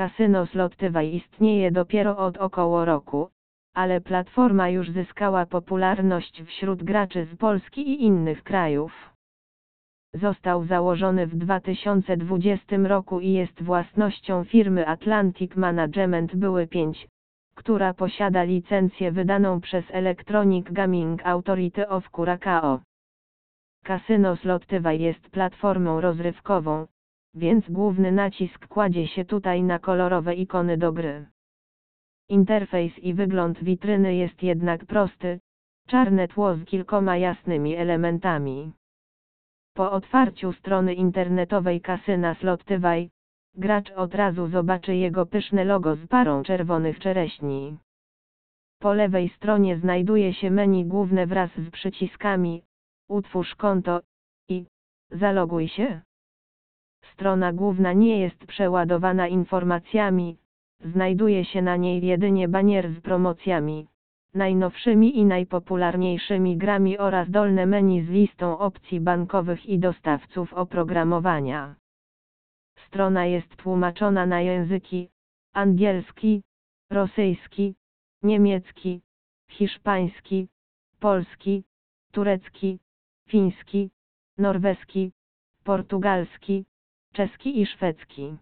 kasyno Slotywaj istnieje dopiero od około roku, ale platforma już zyskała popularność wśród graczy z Polski i innych krajów. Został założony w 2020 roku i jest własnością firmy Atlantic Management były 5, która posiada licencję wydaną przez Electronic Gaming Authority of Curacao. Kasyno Slotywaj jest platformą rozrywkową, więc główny nacisk kładzie się tutaj na kolorowe ikony do gry. Interfejs i wygląd witryny jest jednak prosty, czarne tło z kilkoma jasnymi elementami. Po otwarciu strony internetowej kasyna Slotywaj, gracz od razu zobaczy jego pyszne logo z parą czerwonych czereśni. Po lewej stronie znajduje się menu główne wraz z przyciskami Utwórz konto i Zaloguj się. Strona główna nie jest przeładowana informacjami, znajduje się na niej jedynie banier z promocjami, najnowszymi i najpopularniejszymi grami oraz dolne menu z listą opcji bankowych i dostawców oprogramowania. Strona jest tłumaczona na języki angielski, rosyjski, niemiecki, hiszpański, polski, turecki, fiński, norweski, portugalski, czeski i szwedzki.